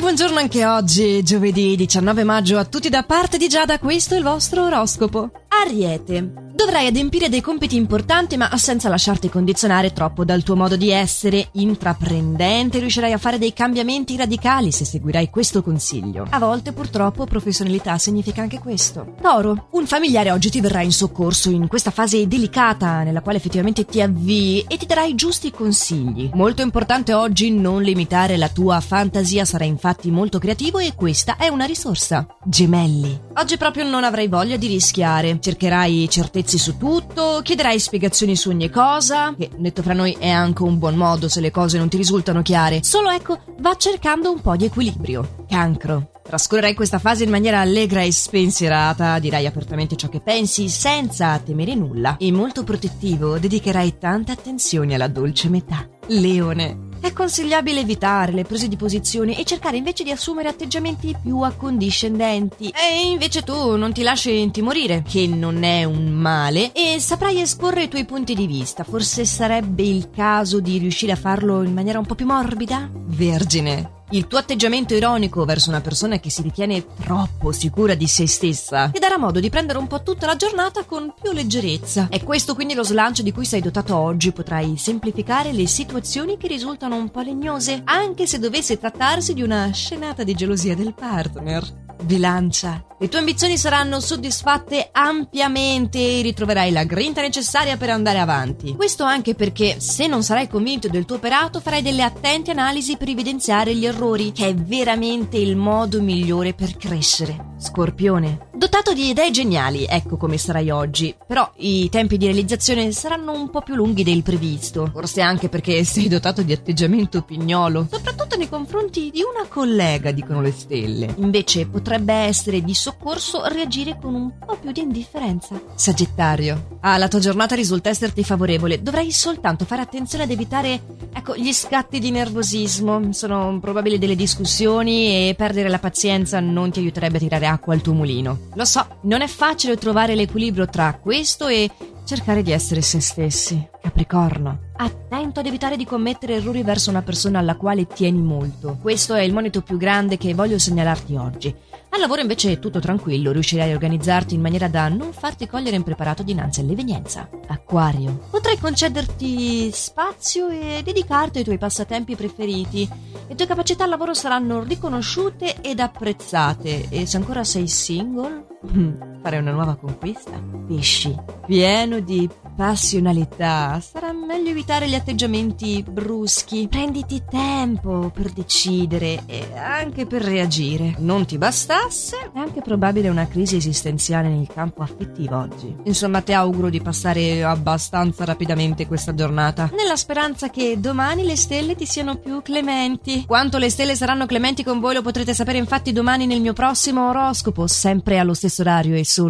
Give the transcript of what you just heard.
buongiorno anche oggi, giovedì 19 maggio, a tutti da parte di Giada, questo è il vostro oroscopo. Ariete. Dovrai adempiere dei compiti importanti ma senza lasciarti condizionare troppo dal tuo modo di essere. Intraprendente riuscirai a fare dei cambiamenti radicali se seguirai questo consiglio. A volte purtroppo professionalità significa anche questo. Toro, un familiare oggi ti verrà in soccorso in questa fase delicata nella quale effettivamente ti avvii e ti darà i giusti consigli. Molto importante oggi non limitare la tua fantasia, sarai infatti molto creativo e questa è una risorsa. Gemelli. Oggi proprio non avrai voglia di rischiare, cercherai certezze pezzi su tutto, chiederai spiegazioni su ogni cosa, che detto fra noi è anche un buon modo se le cose non ti risultano chiare. Solo ecco, va cercando un po' di equilibrio. Cancro. Trascorrerai questa fase in maniera allegra e spensierata, dirai apertamente ciò che pensi senza temere nulla e molto protettivo dedicherai tanta attenzione alla dolce metà. Leone. È consigliabile evitare le prese di posizione e cercare invece di assumere atteggiamenti più accondiscendenti. E invece tu non ti lasci intimorire, che non è un male, e saprai esporre i tuoi punti di vista. Forse sarebbe il caso di riuscire a farlo in maniera un po' più morbida? Vergine. Il tuo atteggiamento ironico verso una persona che si ritiene troppo sicura di se stessa ti darà modo di prendere un po' tutta la giornata con più leggerezza. È questo quindi lo slancio di cui sei dotato oggi. Potrai semplificare le situazioni che risultano un po' legnose, anche se dovesse trattarsi di una scenata di gelosia del partner. Bilancia. Le tue ambizioni saranno soddisfatte ampiamente e ritroverai la grinta necessaria per andare avanti. Questo anche perché se non sarai convinto del tuo operato farai delle attente analisi per evidenziare gli errori, che è veramente il modo migliore per crescere. Scorpione. Dotato di idee geniali, ecco come sarai oggi, però i tempi di realizzazione saranno un po' più lunghi del previsto, forse anche perché sei dotato di atteggiamento pignolo, soprattutto nei confronti di una collega, dicono le stelle. Invece potrebbe essere di soccorso reagire con un po' più di indifferenza. Sagittario. Ah, la tua giornata risulta esserti favorevole, dovrai soltanto fare attenzione ad evitare, ecco, gli scatti di nervosismo, sono probabili delle discussioni e perdere la pazienza non ti aiuterebbe a tirare acqua al tuo mulino. Lo so, non è facile trovare l'equilibrio tra questo e cercare di essere se stessi. Capricorno. Attento ad evitare di commettere errori verso una persona alla quale tieni molto. Questo è il monito più grande che voglio segnalarti oggi. Al lavoro invece è tutto tranquillo, riuscirai a organizzarti in maniera da non farti cogliere impreparato dinanzi all'evenienza. Acquario. Potrai concederti spazio e dedicarti ai tuoi passatempi preferiti. Le tue capacità al lavoro saranno riconosciute ed apprezzate. E se ancora sei single, fare una nuova conquista. Pesci. Pieno di passionalità, sarà meglio evitare gli atteggiamenti bruschi. Prenditi tempo per decidere e anche per reagire. Non ti bastasse, è anche probabile una crisi esistenziale nel campo affettivo oggi. Insomma, ti auguro di passare abbastanza rapidamente questa giornata, nella speranza che domani le stelle ti siano più clementi. Quanto le stelle saranno clementi con voi lo potrete sapere infatti domani nel mio prossimo oroscopo, sempre allo stesso orario e solo